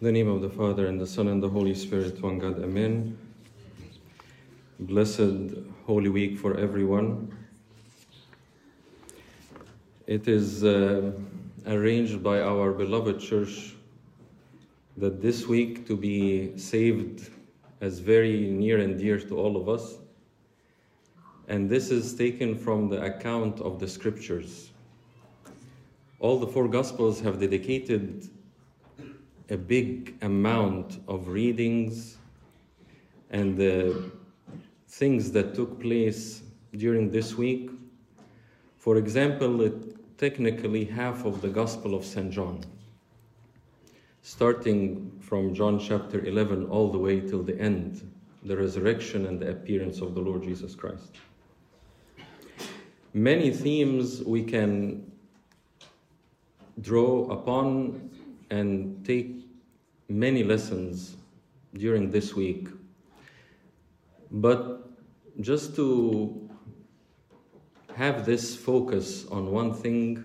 In the name of the Father, and the Son, and the Holy Spirit, one God, Amen. Blessed Holy Week for everyone. It is uh, arranged by our beloved church that this week to be saved as very near and dear to all of us. And this is taken from the account of the scriptures. All the four Gospels have dedicated a big amount of readings and the things that took place during this week. For example, it, technically half of the Gospel of St. John, starting from John chapter 11 all the way till the end, the resurrection and the appearance of the Lord Jesus Christ. Many themes we can draw upon and take many lessons during this week. But just to have this focus on one thing,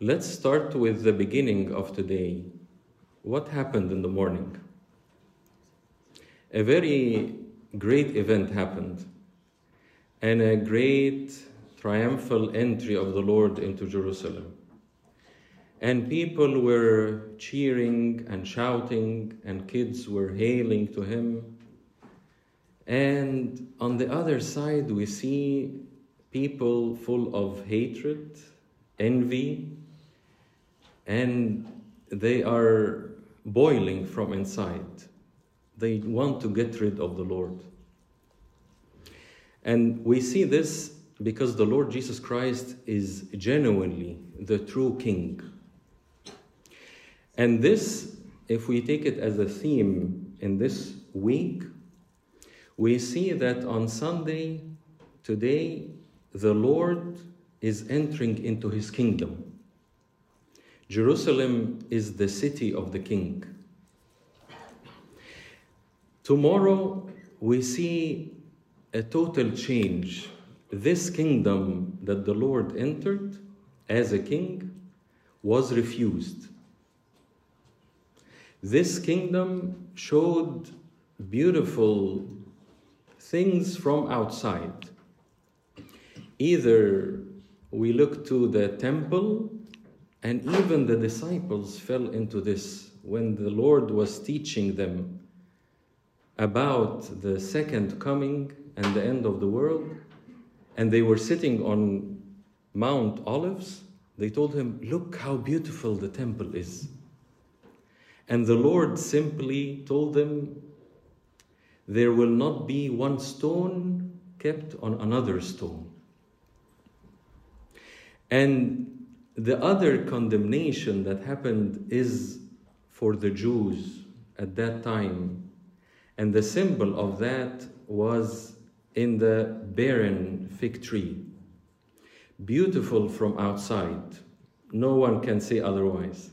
let's start with the beginning of today. What happened in the morning? A very great event happened, and a great triumphal entry of the Lord into Jerusalem. And people were cheering and shouting, and kids were hailing to him. And on the other side, we see people full of hatred, envy, and they are boiling from inside. They want to get rid of the Lord. And we see this because the Lord Jesus Christ is genuinely the true King. And this, if we take it as a theme in this week, we see that on Sunday, today, the Lord is entering into his kingdom. Jerusalem is the city of the king. Tomorrow, we see a total change. This kingdom that the Lord entered as a king was refused. This kingdom showed beautiful things from outside. Either we look to the temple, and even the disciples fell into this when the Lord was teaching them about the second coming and the end of the world, and they were sitting on Mount Olives. They told him, Look how beautiful the temple is. And the Lord simply told them, There will not be one stone kept on another stone. And the other condemnation that happened is for the Jews at that time. And the symbol of that was in the barren fig tree. Beautiful from outside. No one can say otherwise.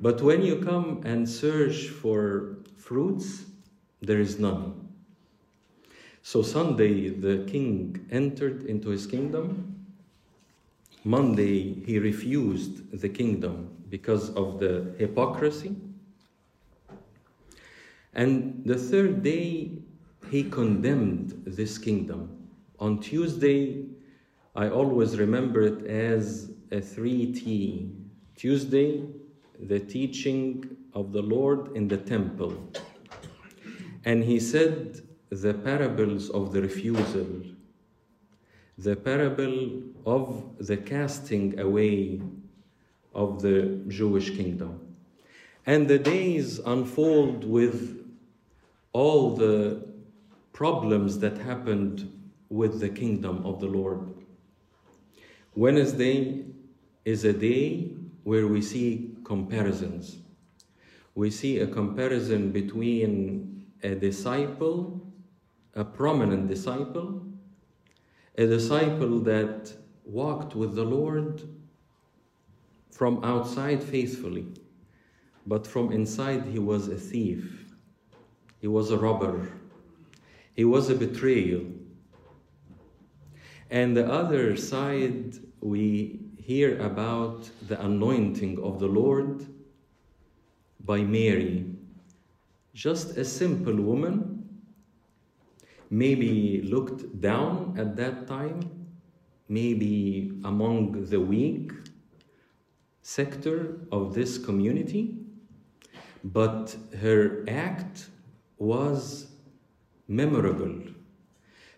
But when you come and search for fruits, there is none. So Sunday, the king entered into his kingdom. Monday, he refused the kingdom because of the hypocrisy. And the third day, he condemned this kingdom. On Tuesday, I always remember it as a 3T. Tuesday, the teaching of the Lord in the temple. And he said the parables of the refusal, the parable of the casting away of the Jewish kingdom. And the days unfold with all the problems that happened with the kingdom of the Lord. Wednesday is a day where we see comparisons. We see a comparison between a disciple, a prominent disciple, a disciple that walked with the Lord from outside faithfully, but from inside he was a thief, he was a robber, he was a betrayal. And the other side, we hear about the anointing of the Lord, by Mary, just a simple woman, maybe looked down at that time, maybe among the weak sector of this community, but her act was memorable.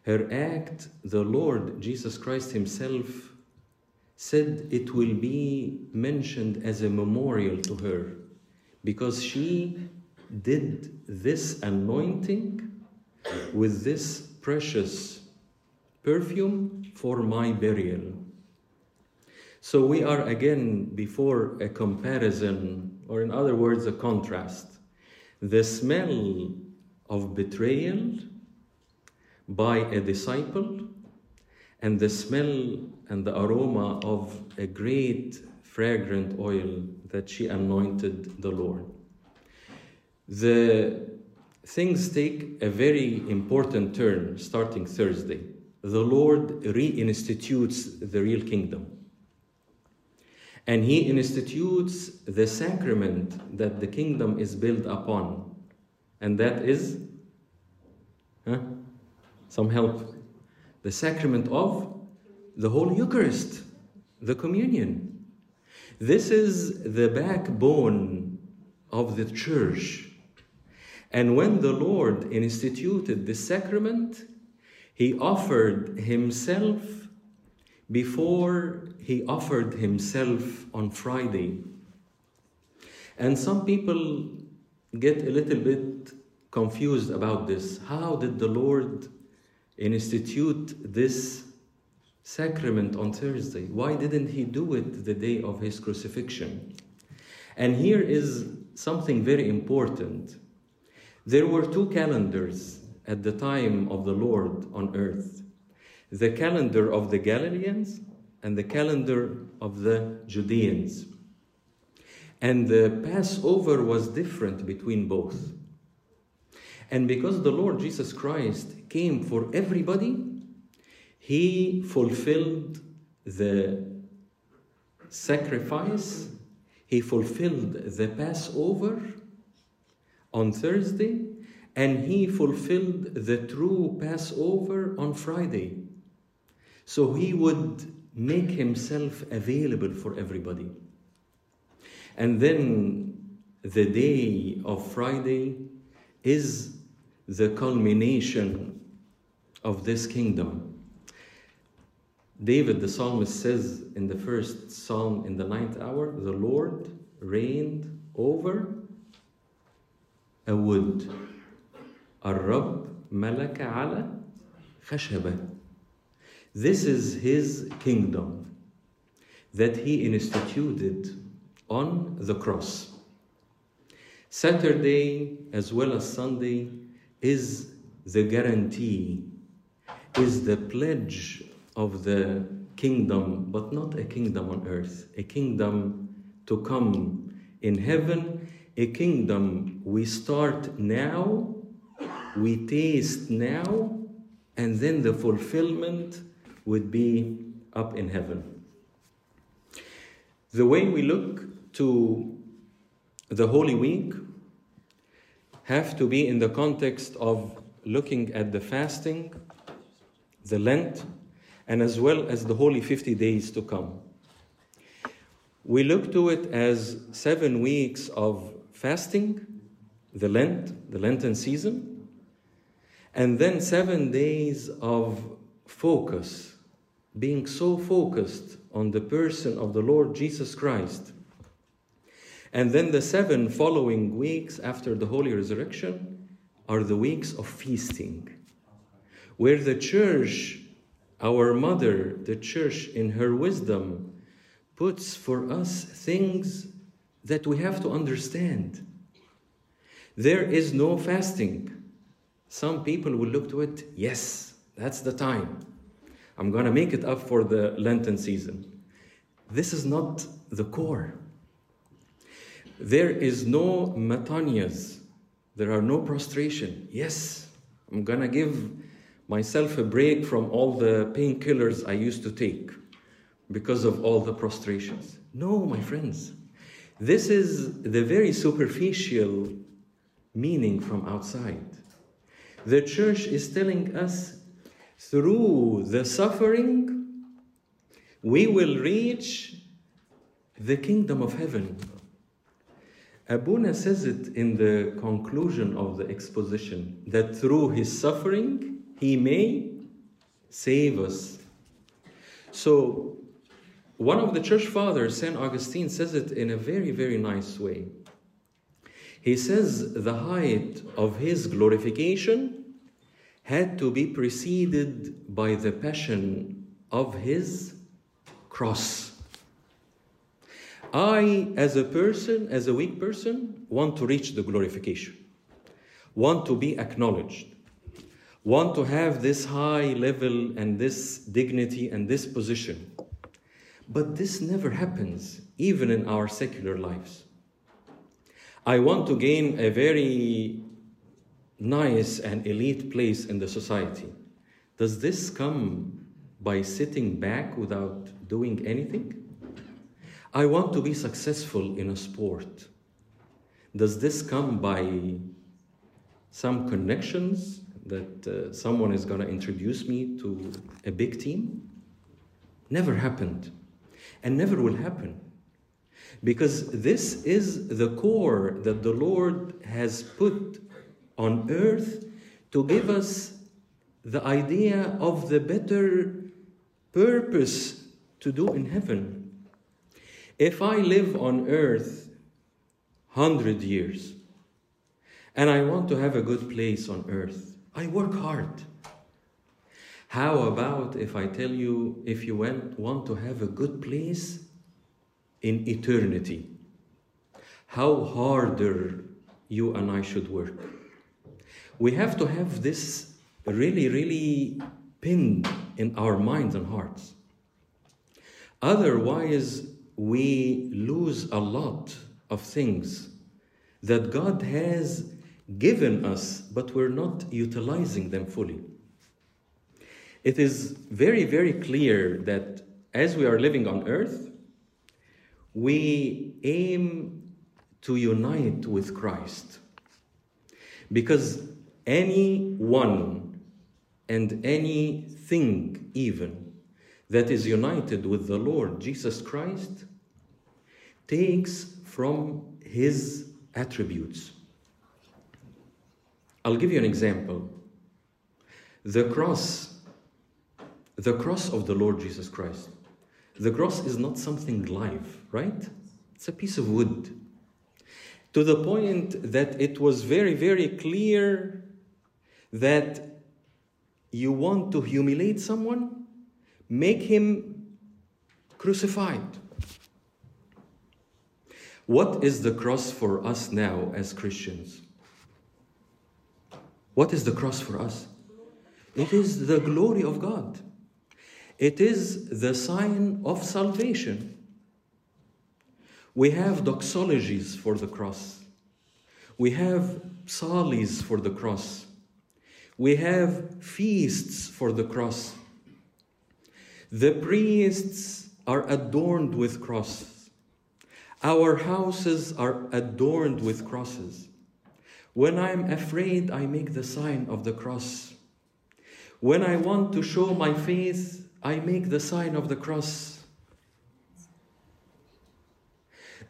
Her act, the Lord Jesus Christ Himself said it will be mentioned as a memorial to her because she did this anointing with this precious perfume for my burial. So we are again before a comparison, or in other words, a contrast. The smell of betrayal by a disciple and the smell and the aroma of a great fragrant oil that she anointed the Lord. The things take a very important turn starting Thursday. The Lord reinstitutes the real kingdom. And He institutes the sacrament that the kingdom is built upon. And that is, huh? some help. The sacrament of the Holy Eucharist, the communion. This is the backbone of the church. And when the Lord instituted the sacrament, he offered himself before he offered himself on Friday. And some people get a little bit confused about this. How did the Lord institute this sacrament on Thursday? Why didn't he do it the day of his crucifixion? And here is something very important. There were two calendars at the time of the Lord on earth the calendar of the Galileans and the calendar of the Judeans. And the Passover was different between both. And because the Lord Jesus Christ came for everybody, he fulfilled the sacrifice, he fulfilled the Passover on Thursday, and he fulfilled the true Passover on Friday. So he would make himself available for everybody. And then the day of Friday is the culmination of this kingdom. David the psalmist says in the first psalm in the ninth hour, the Lord reigned over a wood. الرب ملك على خشبة. This is his kingdom that he instituted on the cross. Saturday as well as Sunday is the guarantee, is the pledge of the kingdom, but not a kingdom on earth, a kingdom to come in heaven, a kingdom we start now, we taste now, and then the fulfillment would be up in heaven. The way we look to the Holy Week have to be in the context of looking at the fasting, the Lent, and as well as the holy 50 days to come. We look to it as seven weeks of fasting, the Lent, the Lenten season, and then seven days of focus, being so focused on the person of the Lord Jesus Christ. And then the seven following weeks after the Holy Resurrection are the weeks of feasting, where the church our mother, the church, in her wisdom, puts for us things that we have to understand. There is no fasting. Some people will look to it, yes, that's the time. I'm going to make it up for the Lenten season. This is not the core. There is no metanias. There are no prostration. Yes, I'm going to give myself a break from all the painkillers I used to take because of all the prostrations. No, my friends. This is the very superficial meaning from outside. The church is telling us through the suffering, we will reach the kingdom of heaven. Abuna says it in the conclusion of the exposition that through his suffering, he may save us. So, one of the church fathers, St. Augustine, says it in a very, very nice way. He says the height of his glorification had to be preceded by the passion of his cross. I, as a person, as a weak person, want to reach the glorification, want to be acknowledged, want to have this high level and this dignity and this position. But this never happens, even in our secular lives. I want to gain a very nice and elite place in the society. Does this come by sitting back without doing anything? I want to be successful in a sport. Does this come by some connections that uh, someone is going to introduce me to a big team? Never happened and never will happen. Because this is the core that the Lord has put on earth to give us the idea of the better purpose to do in heaven. If I live on earth 100 years and I want to have a good place on earth, I work hard. How about if I tell you if you want to have a good place in eternity? How harder you and I should work. We have to have this really, really pinned in our minds and hearts. Otherwise, we lose a lot of things that God has given us, but we're not utilizing them fully. It is very, very clear that as we are living on earth, we aim to unite with Christ. Because anyone and anything, even that is united with the Lord Jesus Christ, takes from his attributes. I'll give you an example. The cross, the cross of the Lord Jesus Christ. The cross is not something live, right? It's a piece of wood. To the point that it was very, very clear that you want to humiliate someone, make him crucified. What is the cross for us now as Christians? What is the cross for us? It is the glory of God. It is the sign of salvation. We have doxologies for the cross. We have psalms for the cross. We have feasts for the cross. The priests are adorned with crosses. Our houses are adorned with crosses. When I'm afraid, I make the sign of the cross. When I want to show my faith, I make the sign of the cross.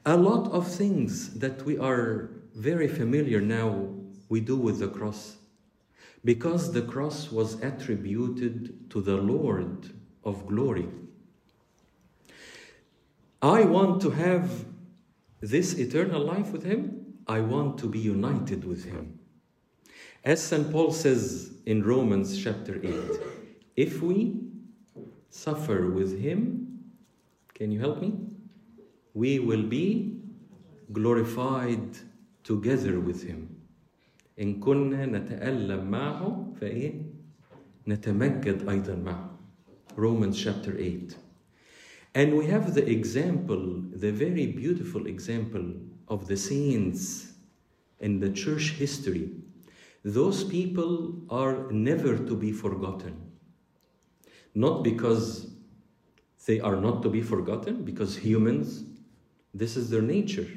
A lot of things that we are very familiar now, we do with the cross. Because the cross was attributed to the Lord of glory. I want to have this eternal life with Him. I want to be united with Him. As St. Paul says in Romans chapter 8, if we suffer with Him, can you help me? We will be glorified together with Him. إن كنا نتألم معه فإيه؟ نتمجد أيضا معه. Romans chapter 8. And we have the example, the very beautiful example of the saints in the church history. Those people are never to be forgotten. Not because they are not to be forgotten, because humans This is their nature.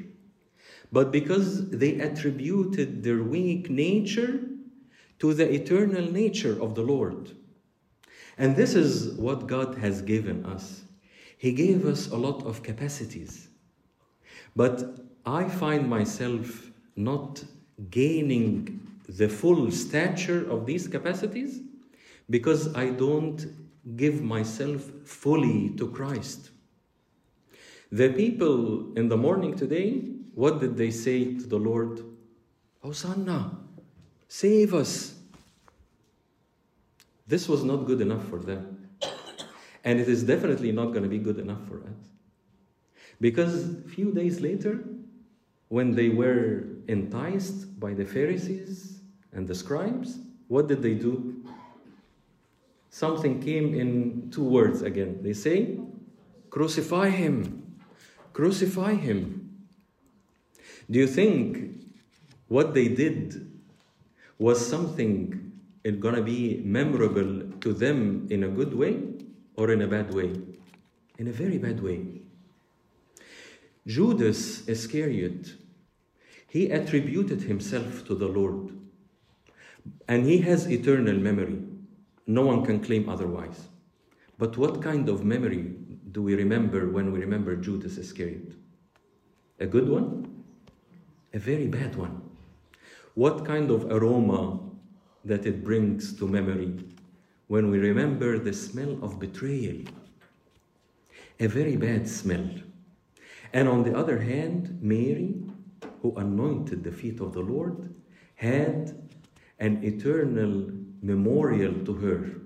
But because they attributed their weak nature to the eternal nature of the Lord. And this is what God has given us. He gave us a lot of capacities. But I find myself not gaining the full stature of these capacities because I don't give myself fully to Christ. The people in the morning today, what did they say to the Lord? Hosanna, save us. This was not good enough for them. And it is definitely not going to be good enough for us. Because a few days later, when they were enticed by the Pharisees and the scribes, what did they do? Something came in two words again. They say, Crucify him! Crucify him! Do you think what they did was something gonna be memorable to them in a good way or in a bad way? In a very bad way. Judas Iscariot, he attributed himself to the Lord. And he has eternal memory. No one can claim otherwise. But what kind of memory do we remember when we remember Judas Iscariot? A good one? A very bad one. What kind of aroma that it brings to memory when we remember the smell of betrayal? A very bad smell. And on the other hand, Mary, who anointed the feet of the Lord, had an eternal memorial to her.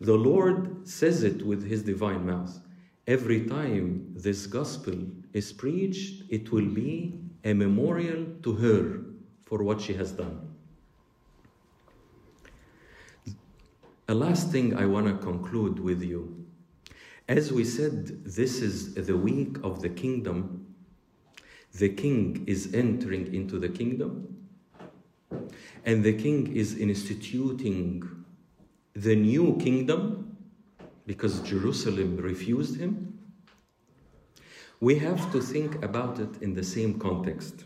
The Lord says it with his divine mouth. Every time this gospel is preached, it will be a memorial to her for what she has done. A last thing I want to conclude with you. As we said, this is the week of the kingdom. The king is entering into the kingdom, and the king is instituting the new kingdom because Jerusalem refused him. We have to think about it in the same context.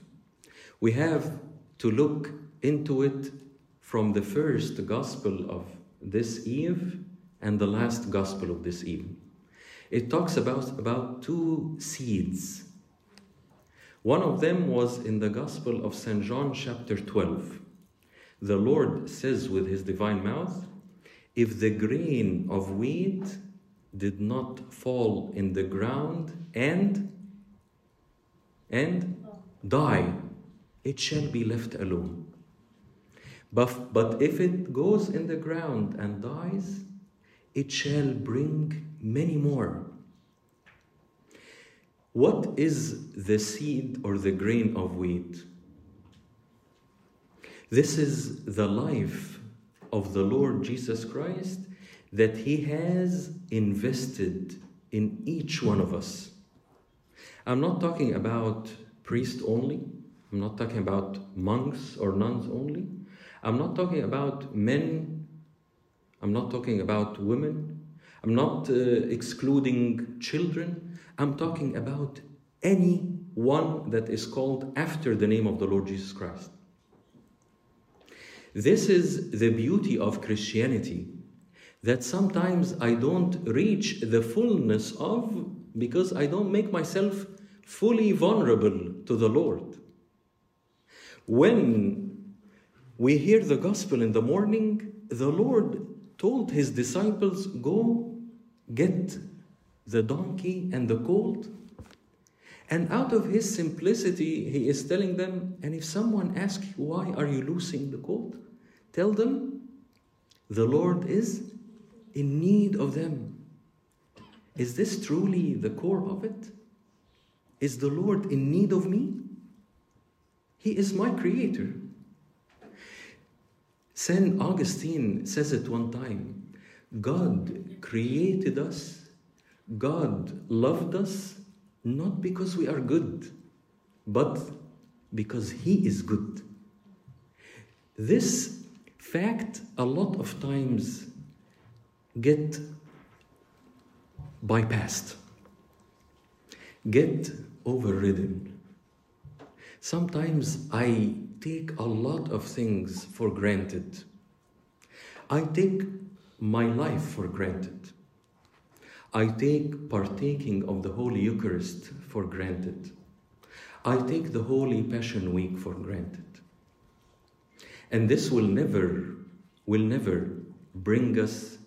We have to look into it from the first gospel of this eve and the last gospel of this eve. It talks about, about two seeds. One of them was in the Gospel of St. John, chapter 12. The Lord says with his divine mouth, If the grain of wheat did not fall in the ground and and die, it shall be left alone. But, but if it goes in the ground and dies, it shall bring many more. What is the seed or the grain of wheat? This is the life of the Lord Jesus Christ that He has invested in each one of us. I'm not talking about priests only, I'm not talking about monks or nuns only, I'm not talking about men, I'm not talking about women, I'm not uh, excluding children, I'm talking about any one that is called after the name of the Lord Jesus Christ. This is the beauty of Christianity that sometimes I don't reach the fullness of because I don't make myself fully vulnerable to the Lord. When we hear the gospel in the morning, the Lord told his disciples, Go get the donkey and the colt. And out of his simplicity, he is telling them, and if someone asks you, why are you loosing the colt? Tell them, the Lord is in need of them. Is this truly the core of it? Is the Lord in need of me? He is my creator. St. Augustine says it one time God created us, God loved us, not because we are good, but because He is good. This fact, a lot of times, get bypassed, get overridden. Sometimes I take a lot of things for granted. I take my life for granted. I take partaking of the Holy Eucharist for granted. I take the Holy Passion Week for granted. And this will never, will never bring us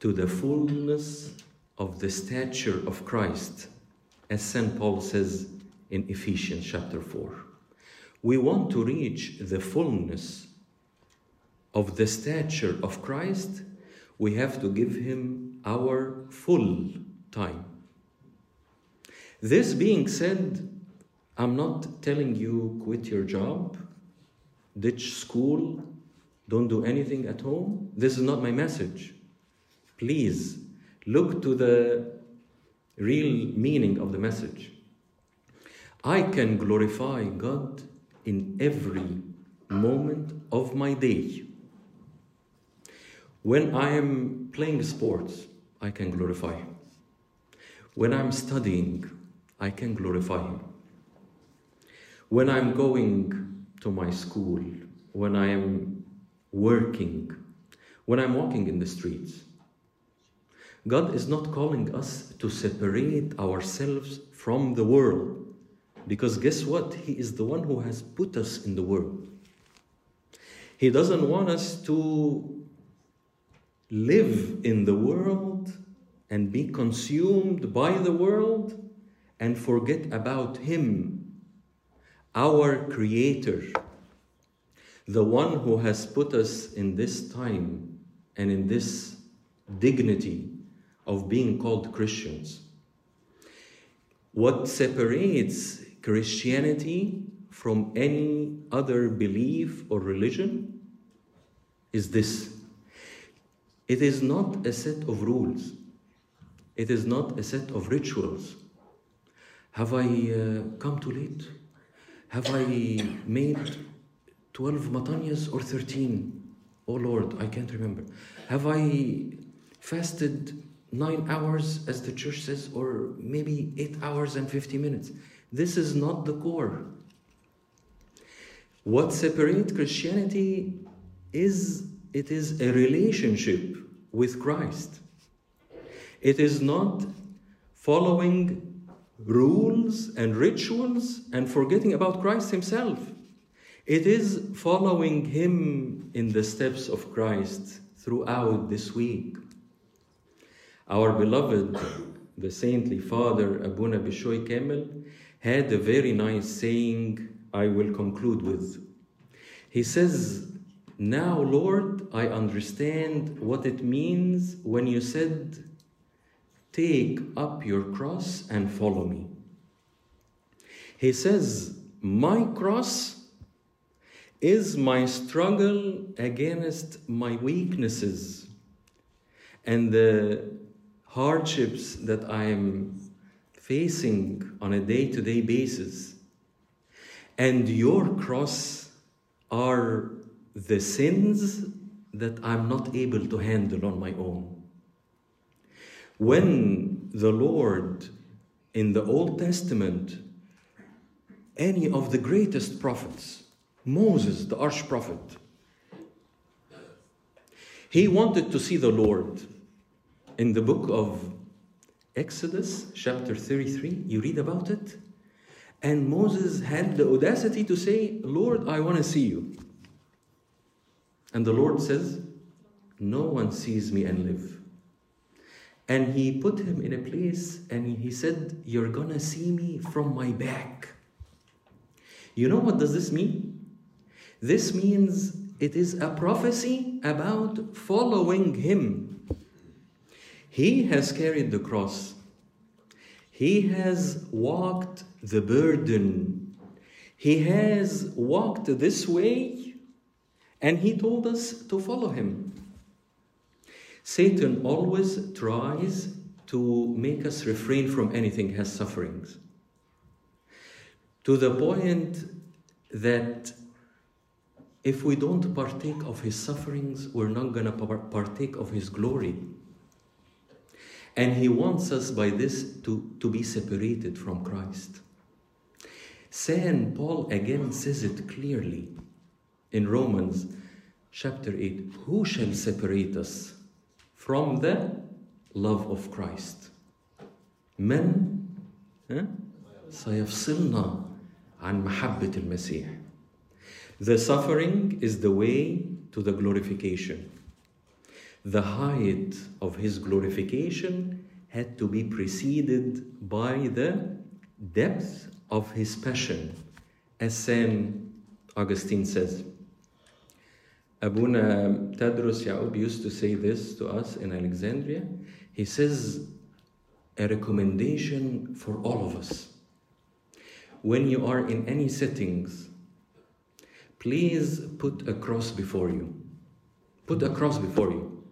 to the fullness of the stature of Christ, as St. Paul says in Ephesians chapter 4. We want to reach the fullness of the stature of Christ, we have to give him our full time. This being said, I'm not telling you quit your job, ditch school, don't do anything at home. This is not my message. Please look to the real meaning of the message. I can glorify God in every moment of my day. When I am playing sports, I can glorify Him. When I'm studying, I can glorify Him. When I'm going to my school, when I am working, when I'm walking in the streets, God is not calling us to separate ourselves from the world. Because guess what? He is the one who has put us in the world. He doesn't want us to live in the world and be consumed by the world and forget about Him, our Creator, the one who has put us in this time and in this dignity of being called Christians. What separates Christianity from any other belief or religion is this it is not a set of rules, it is not a set of rituals. Have I uh, come too late? Have I made 12 metanias or 13? Oh Lord, I can't remember. Have I fasted nine hours, as the church says, or maybe eight hours and 50 minutes? This is not the core. What separates Christianity is it is a relationship with Christ. It is not following rules and rituals and forgetting about Christ Himself. It is following Him in the steps of Christ throughout this week. Our beloved, the saintly father Abuna Bishoy Kamel, had a very nice saying I will conclude with. He says, Now, Lord, I understand what it means when you said, Take up your cross and follow me. He says, My cross is my struggle against my weaknesses and the hardships that I'm facing on a day to day basis. And your cross are the sins that I'm not able to handle on my own. When the Lord in the Old Testament, any of the greatest prophets, Moses, the arch prophet, he wanted to see the Lord. In the book of Exodus, chapter 33, you read about it. And Moses had the audacity to say, Lord, I want to see you. And the Lord says, No one sees me and live. And he put him in a place and he said, You're gonna see me from my back. You know what does this mean? This means it is a prophecy about following him. He has carried the cross. He has walked the burden. He has walked this way and he told us to follow him. Satan always tries to make us refrain from anything has sufferings. To the point that if we don't partake of his sufferings, we're not going to partake of his glory. And he wants us by this to, to be separated from Christ. St. Paul again says it clearly in Romans chapter 8 Who shall separate us from the love of Christ? من ها؟ سيفصلنا عن محبة المسيح. The suffering is the way to the glorification. The height of his glorification had to be preceded by the depth of his passion, as St. Augustine says. Abuna Tadros Ya'ub used to say this to us in Alexandria. He says, a recommendation for all of us. When you are in any settings, please put a cross before you. Put a cross before you.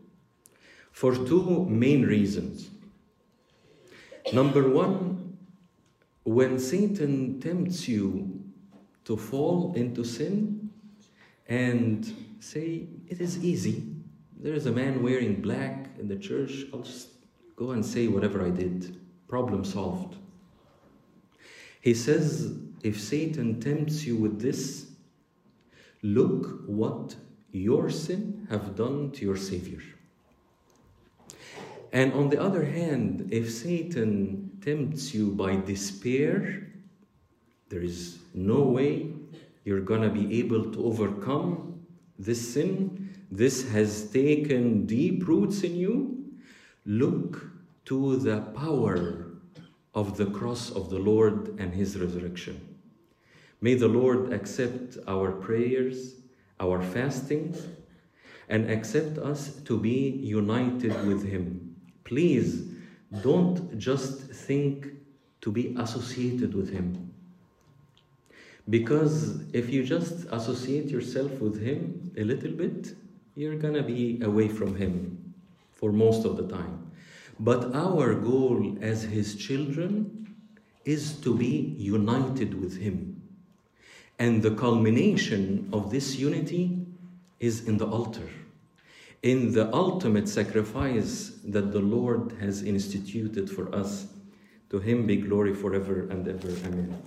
For two main reasons. Number one, when Satan tempts you to fall into sin and say, It is easy. There is a man wearing black in the church. I'll just go and say whatever I did. Problem solved. He says, If Satan tempts you with this, look what your sin have done to your Savior. And on the other hand, if Satan tempts you by despair, there is no way you're going to be able to overcome this sin. This has taken deep roots in you. Look to the power of the cross of the Lord and his resurrection. May the Lord accept our prayers, our fastings, and accept us to be united with him. Please don't just think to be associated with him. Because if you just associate yourself with him a little bit, you're gonna be away from him for most of the time. But our goal as his children is to be united with him. And the culmination of this unity is in the altar, in the ultimate sacrifice that the Lord has instituted for us. To him be glory forever and ever. Amen.